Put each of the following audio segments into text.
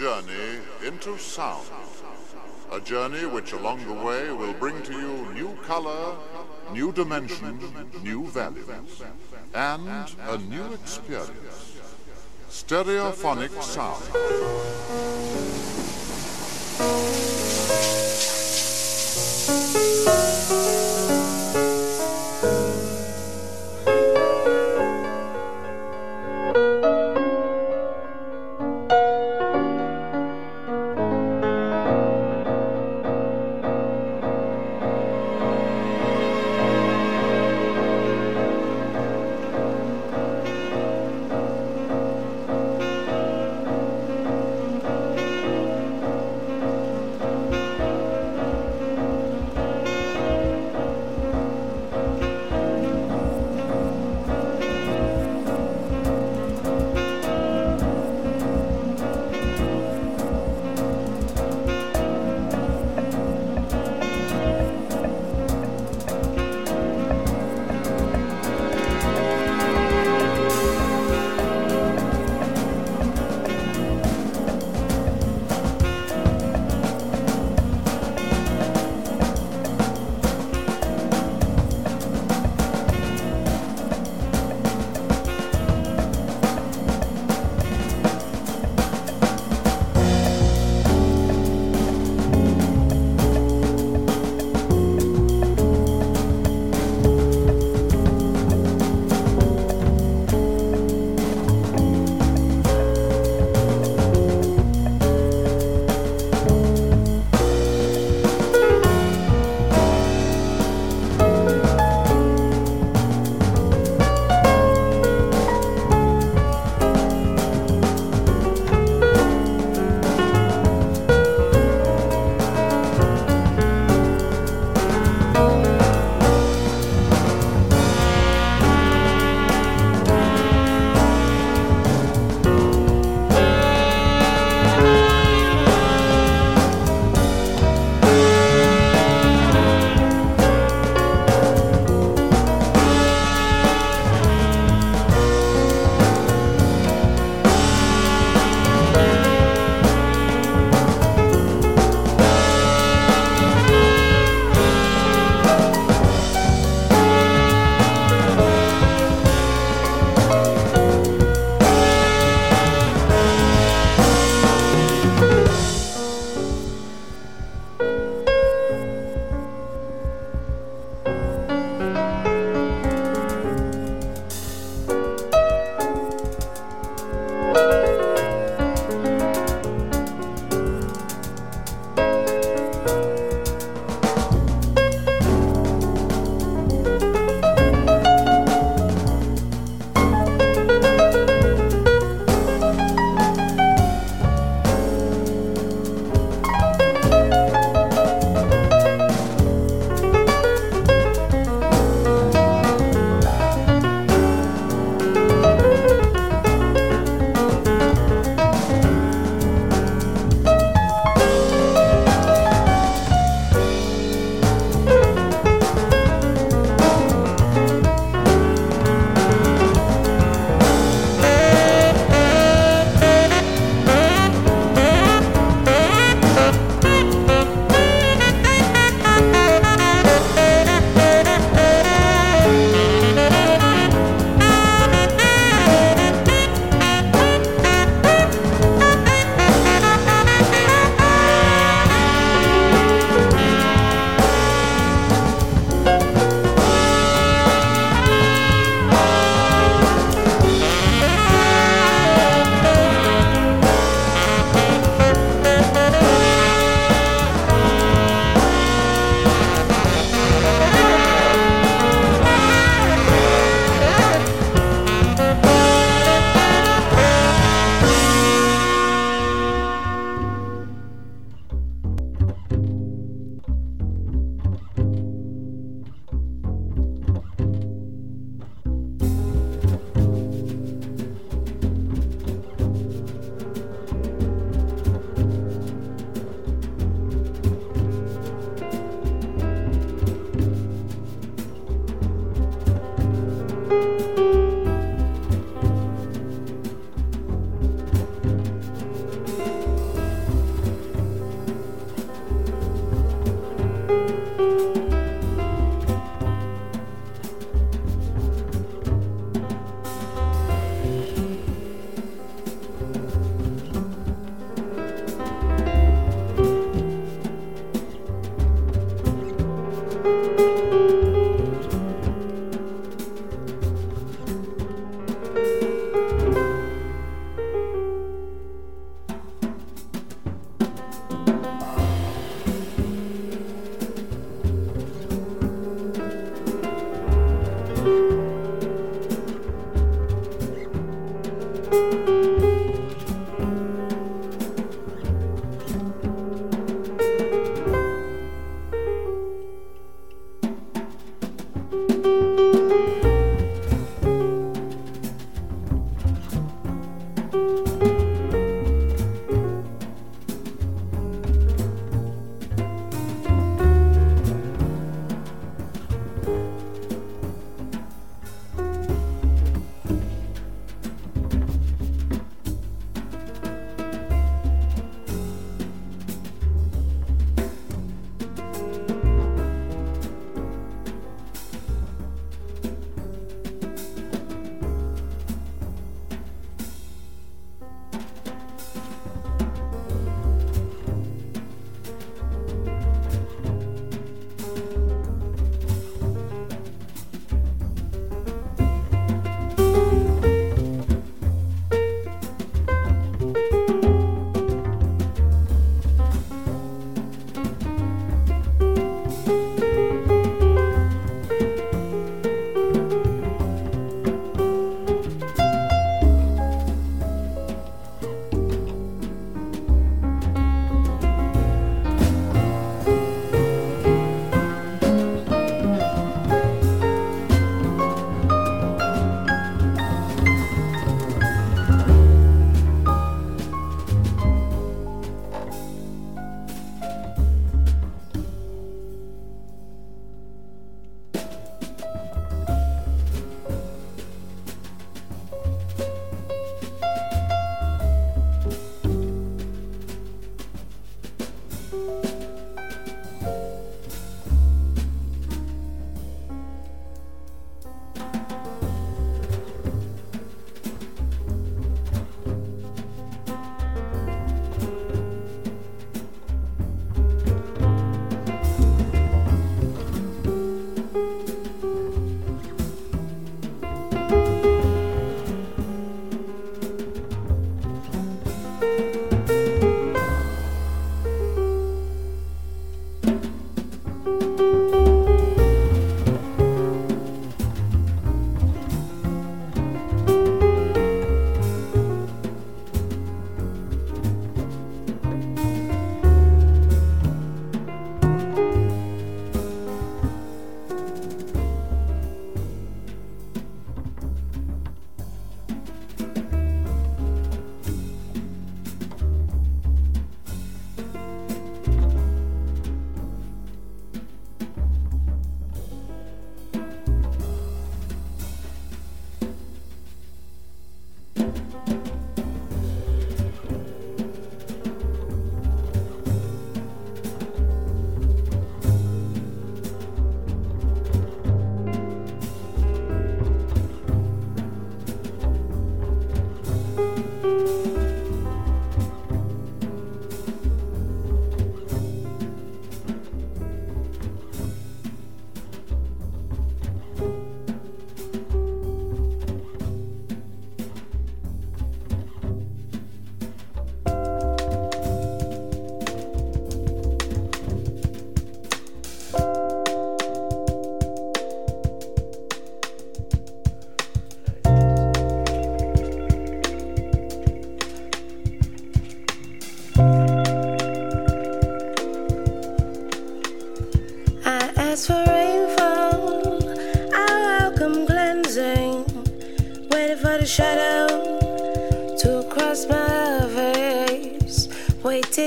Journey into sound. A journey which along the way will bring to you new color, new dimension, new values, and a new experience. Stereophonic sound.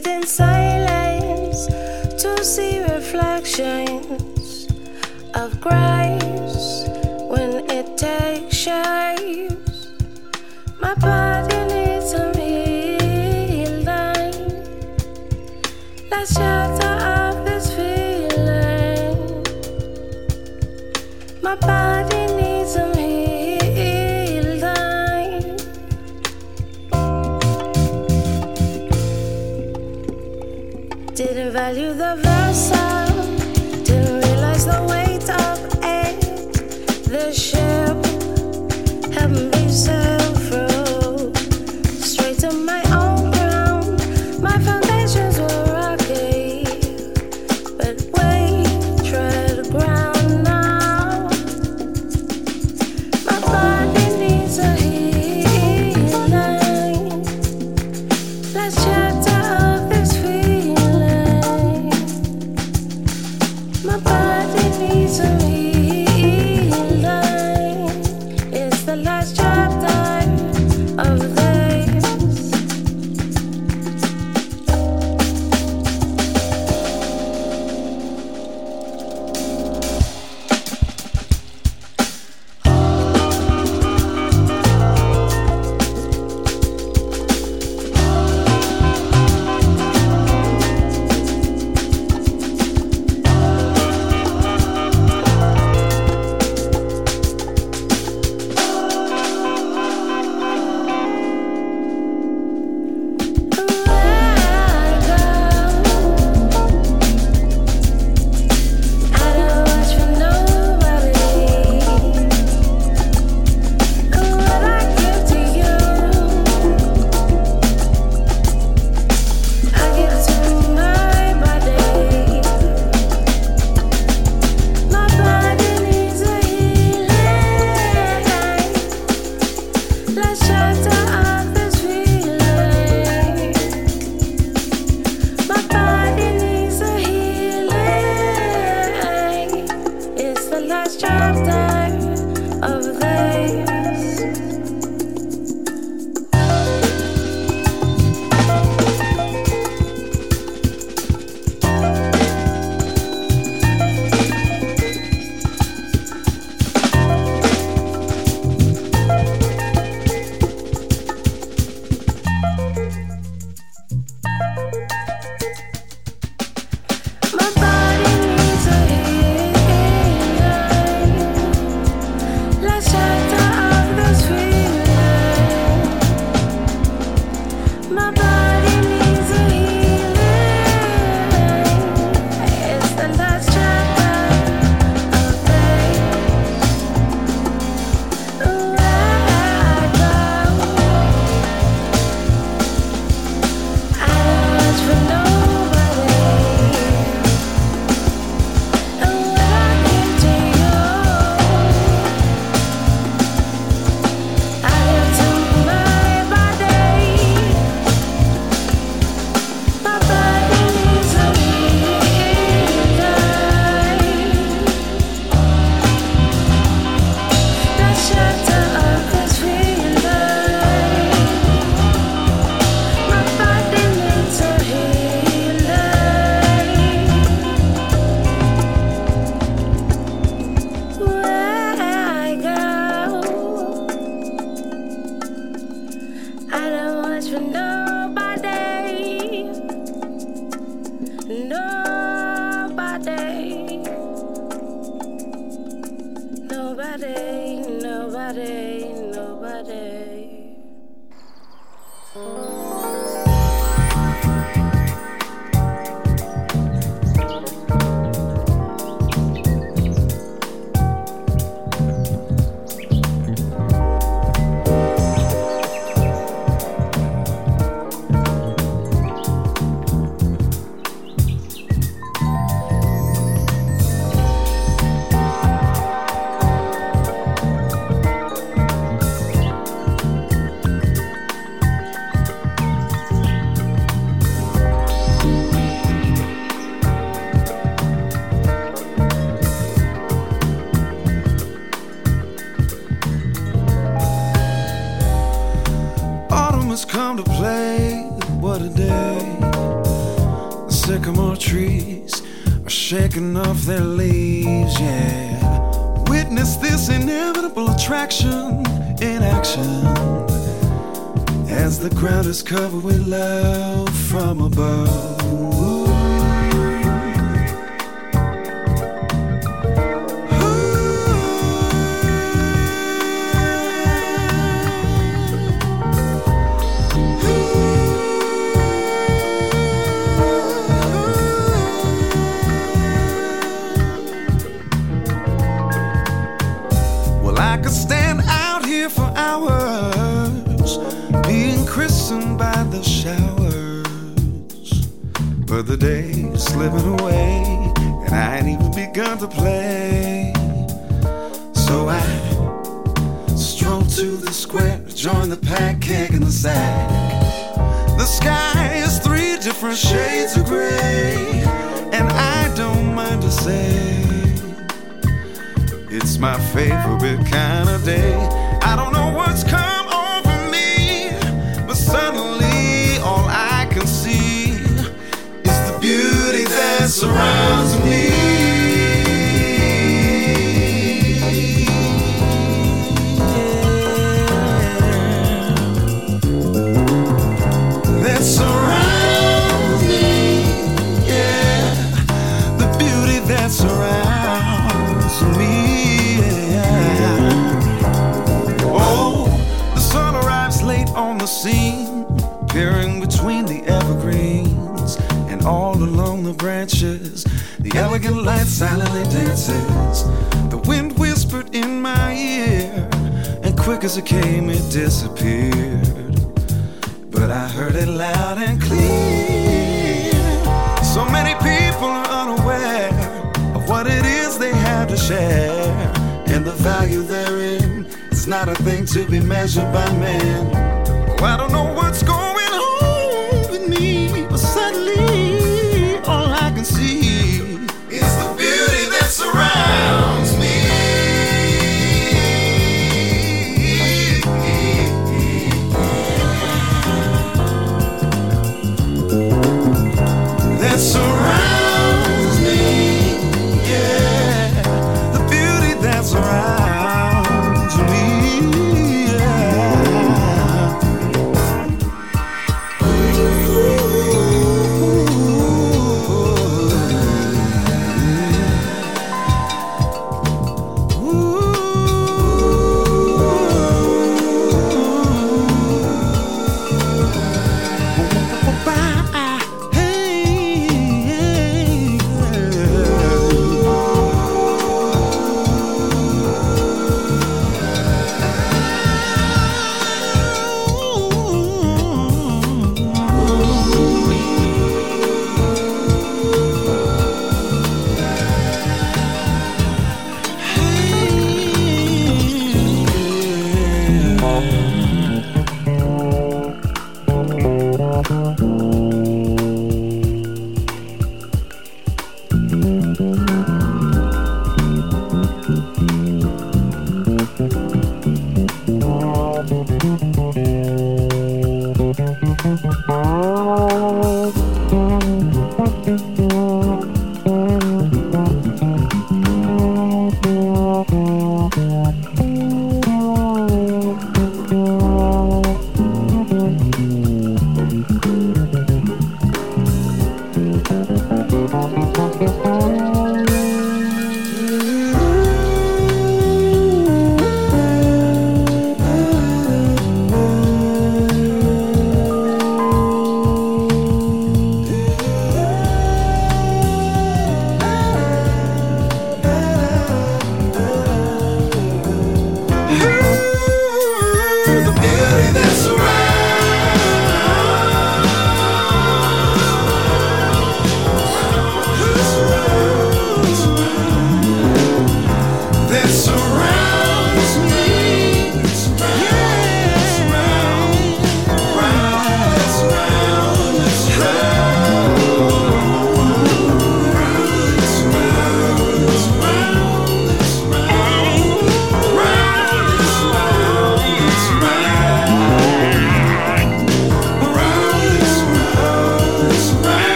Waited in shaking off their leaves, yeah. Witness this inevitable attraction in action as the ground is covered with love from above. The days slipping away, and I ain't even begun to play. So I stroll to the square, join the pack, kick in the sack. The sky is three different shades of gray, and I don't mind to say it's my favorite kind of day. I don't know what's coming. Surrounds me. The elegant light silently dances. The wind whispered in my ear, and quick as it came, it disappeared. But I heard it loud and clear. So many people are unaware of what it is they have to share, and the value therein is not a thing to be measured by men. Oh, I don't know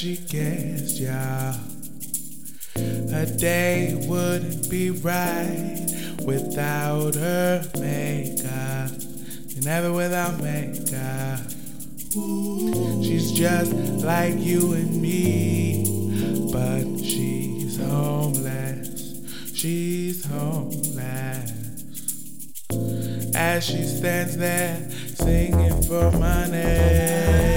she guessed, ya. A day wouldn't be right without her makeup. you never without makeup. Ooh. She's just like you and me, but she's homeless. She's homeless. As she stands there singing for money.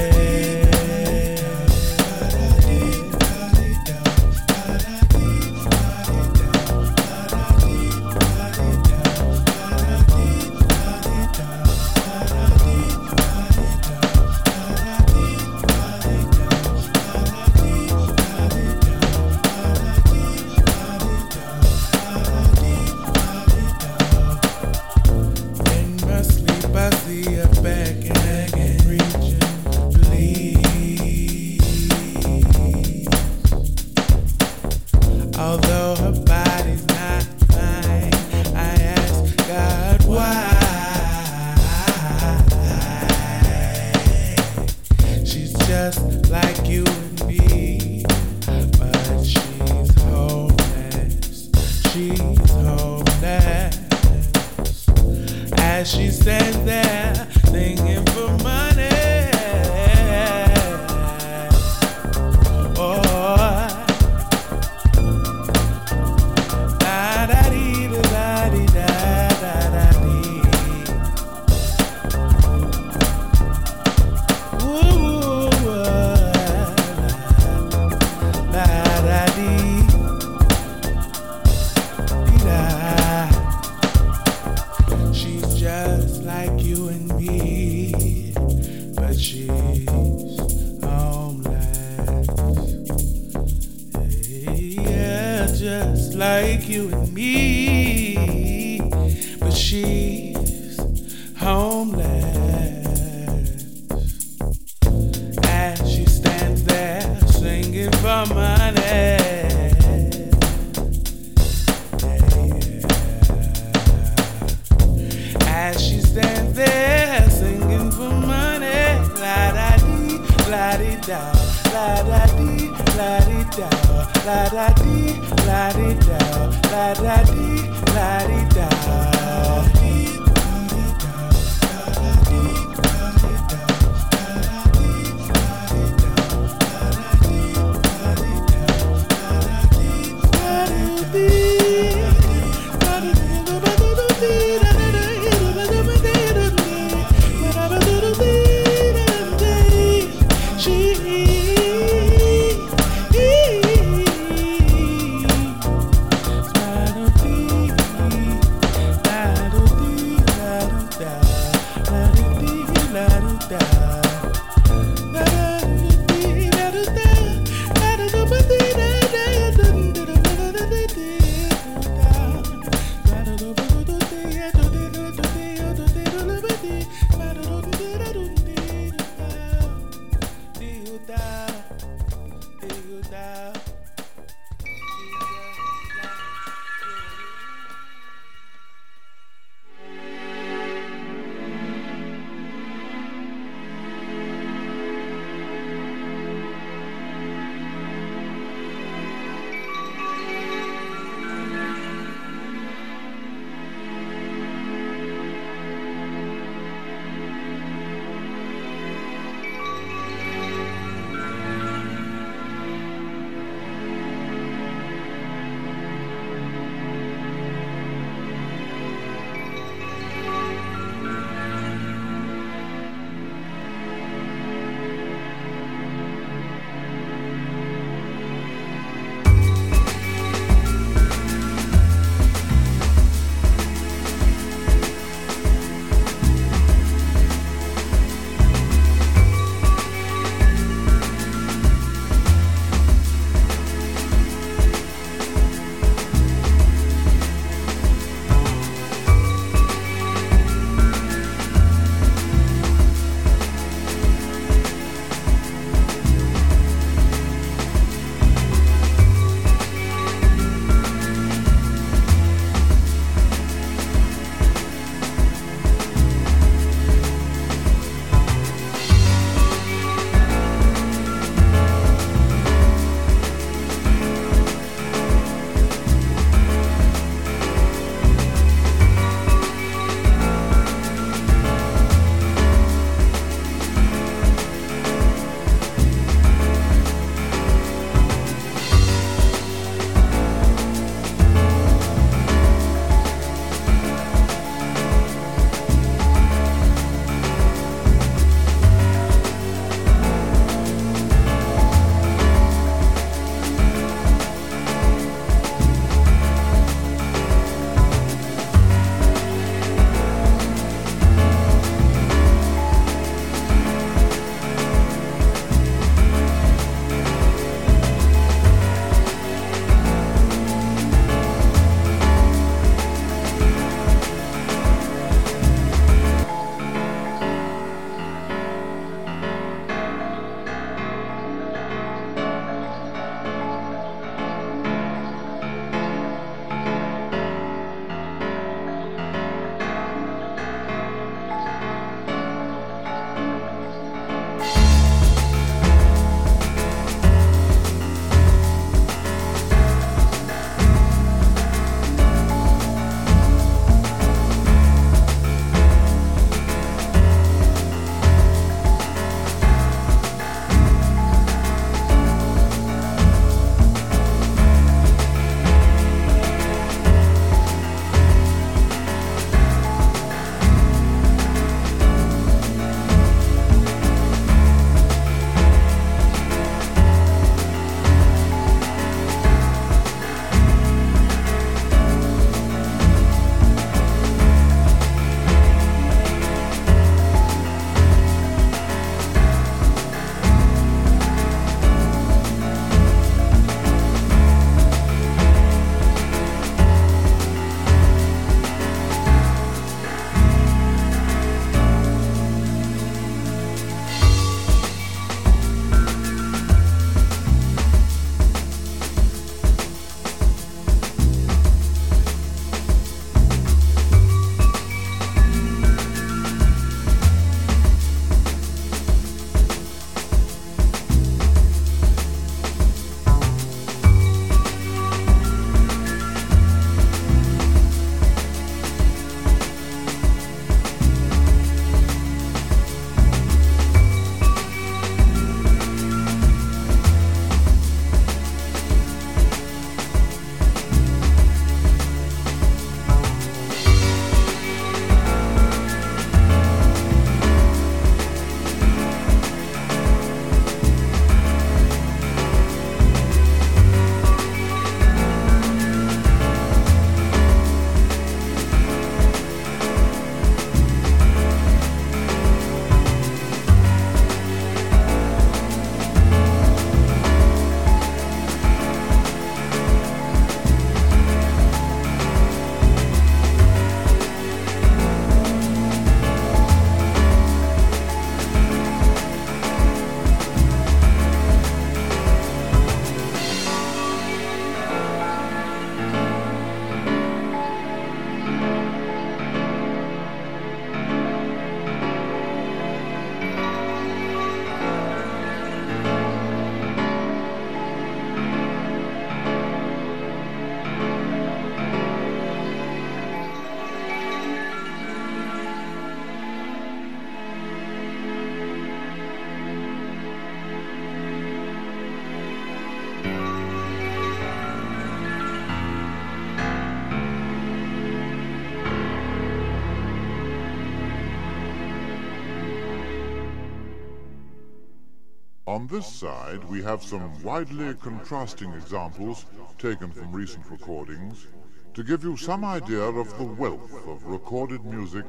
This side, we have some widely contrasting examples taken from recent recordings to give you some idea of the wealth of recorded music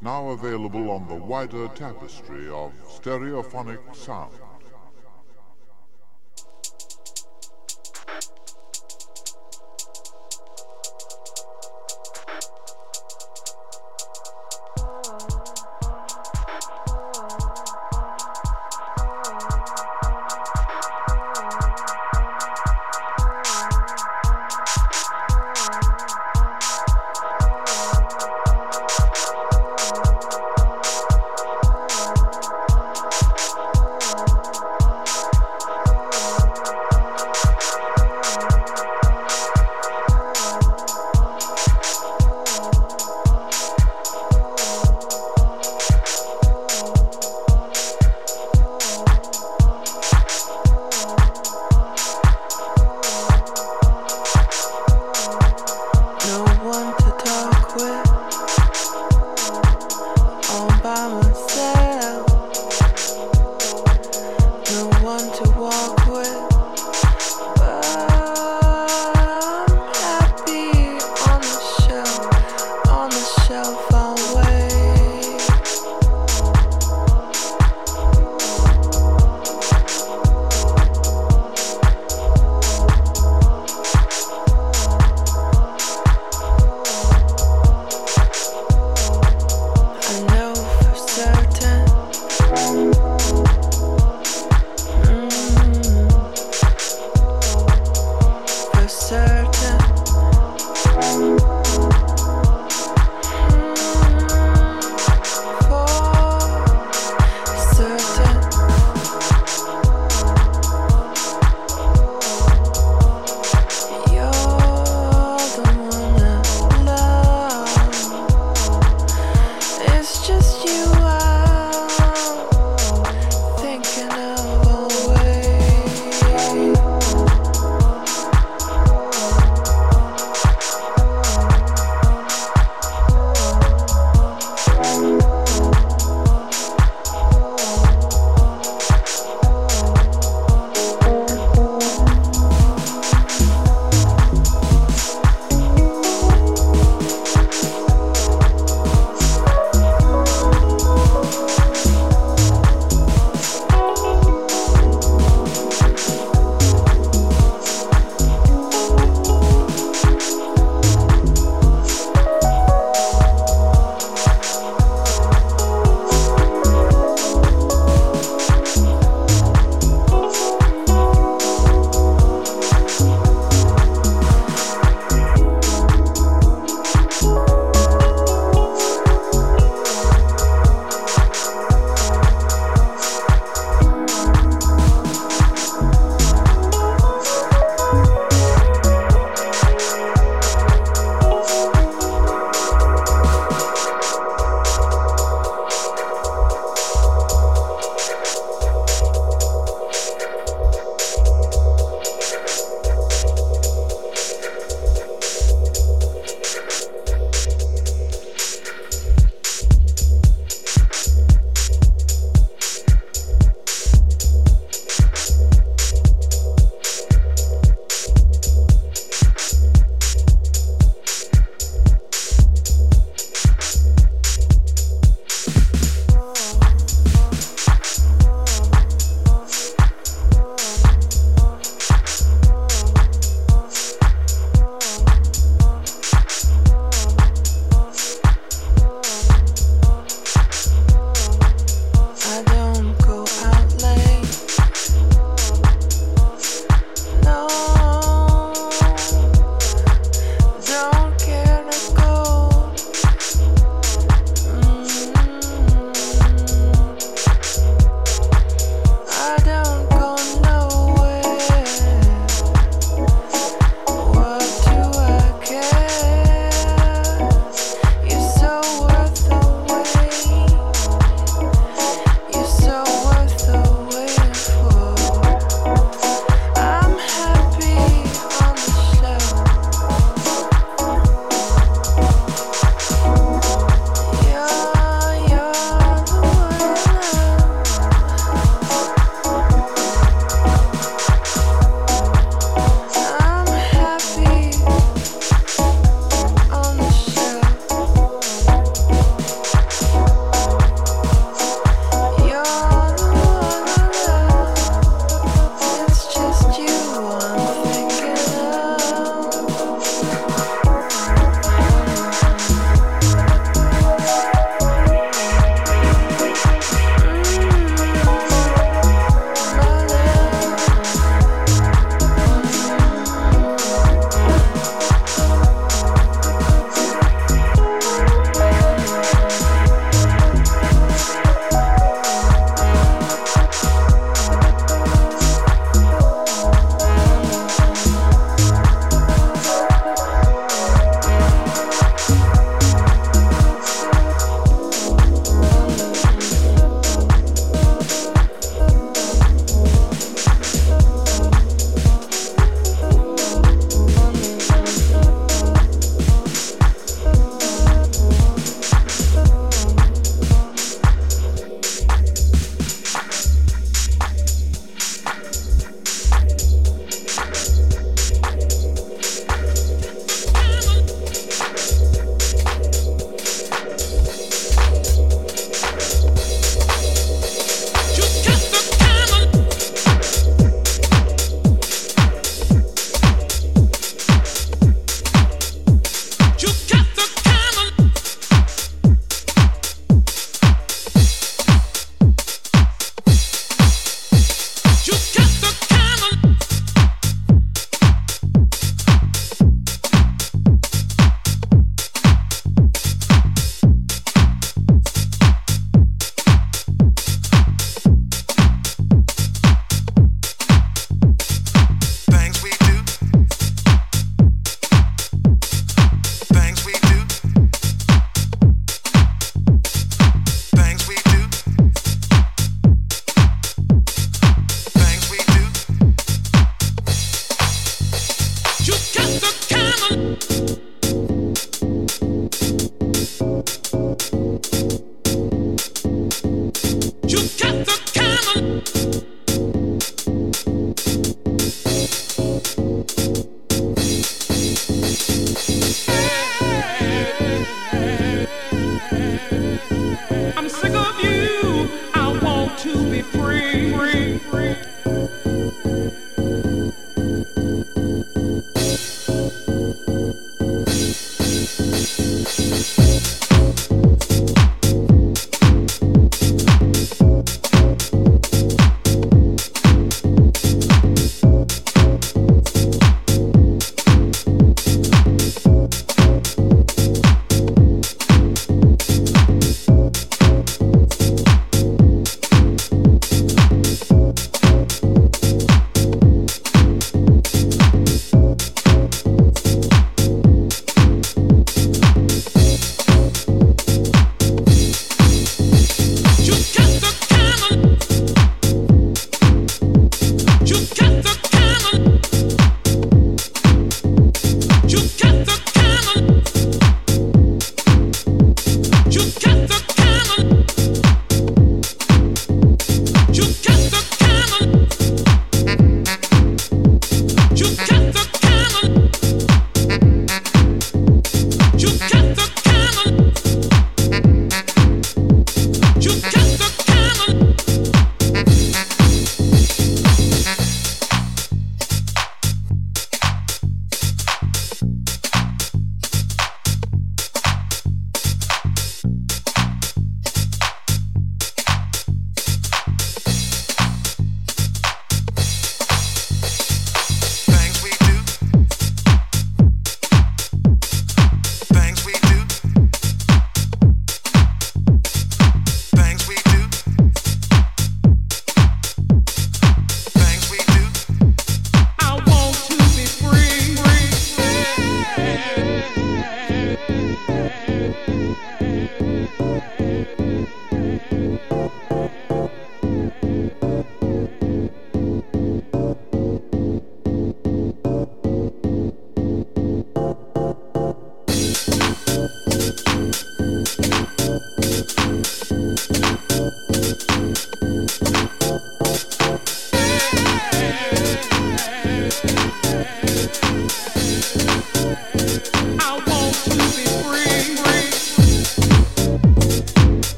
now available on the wider tapestry of stereophonic sound.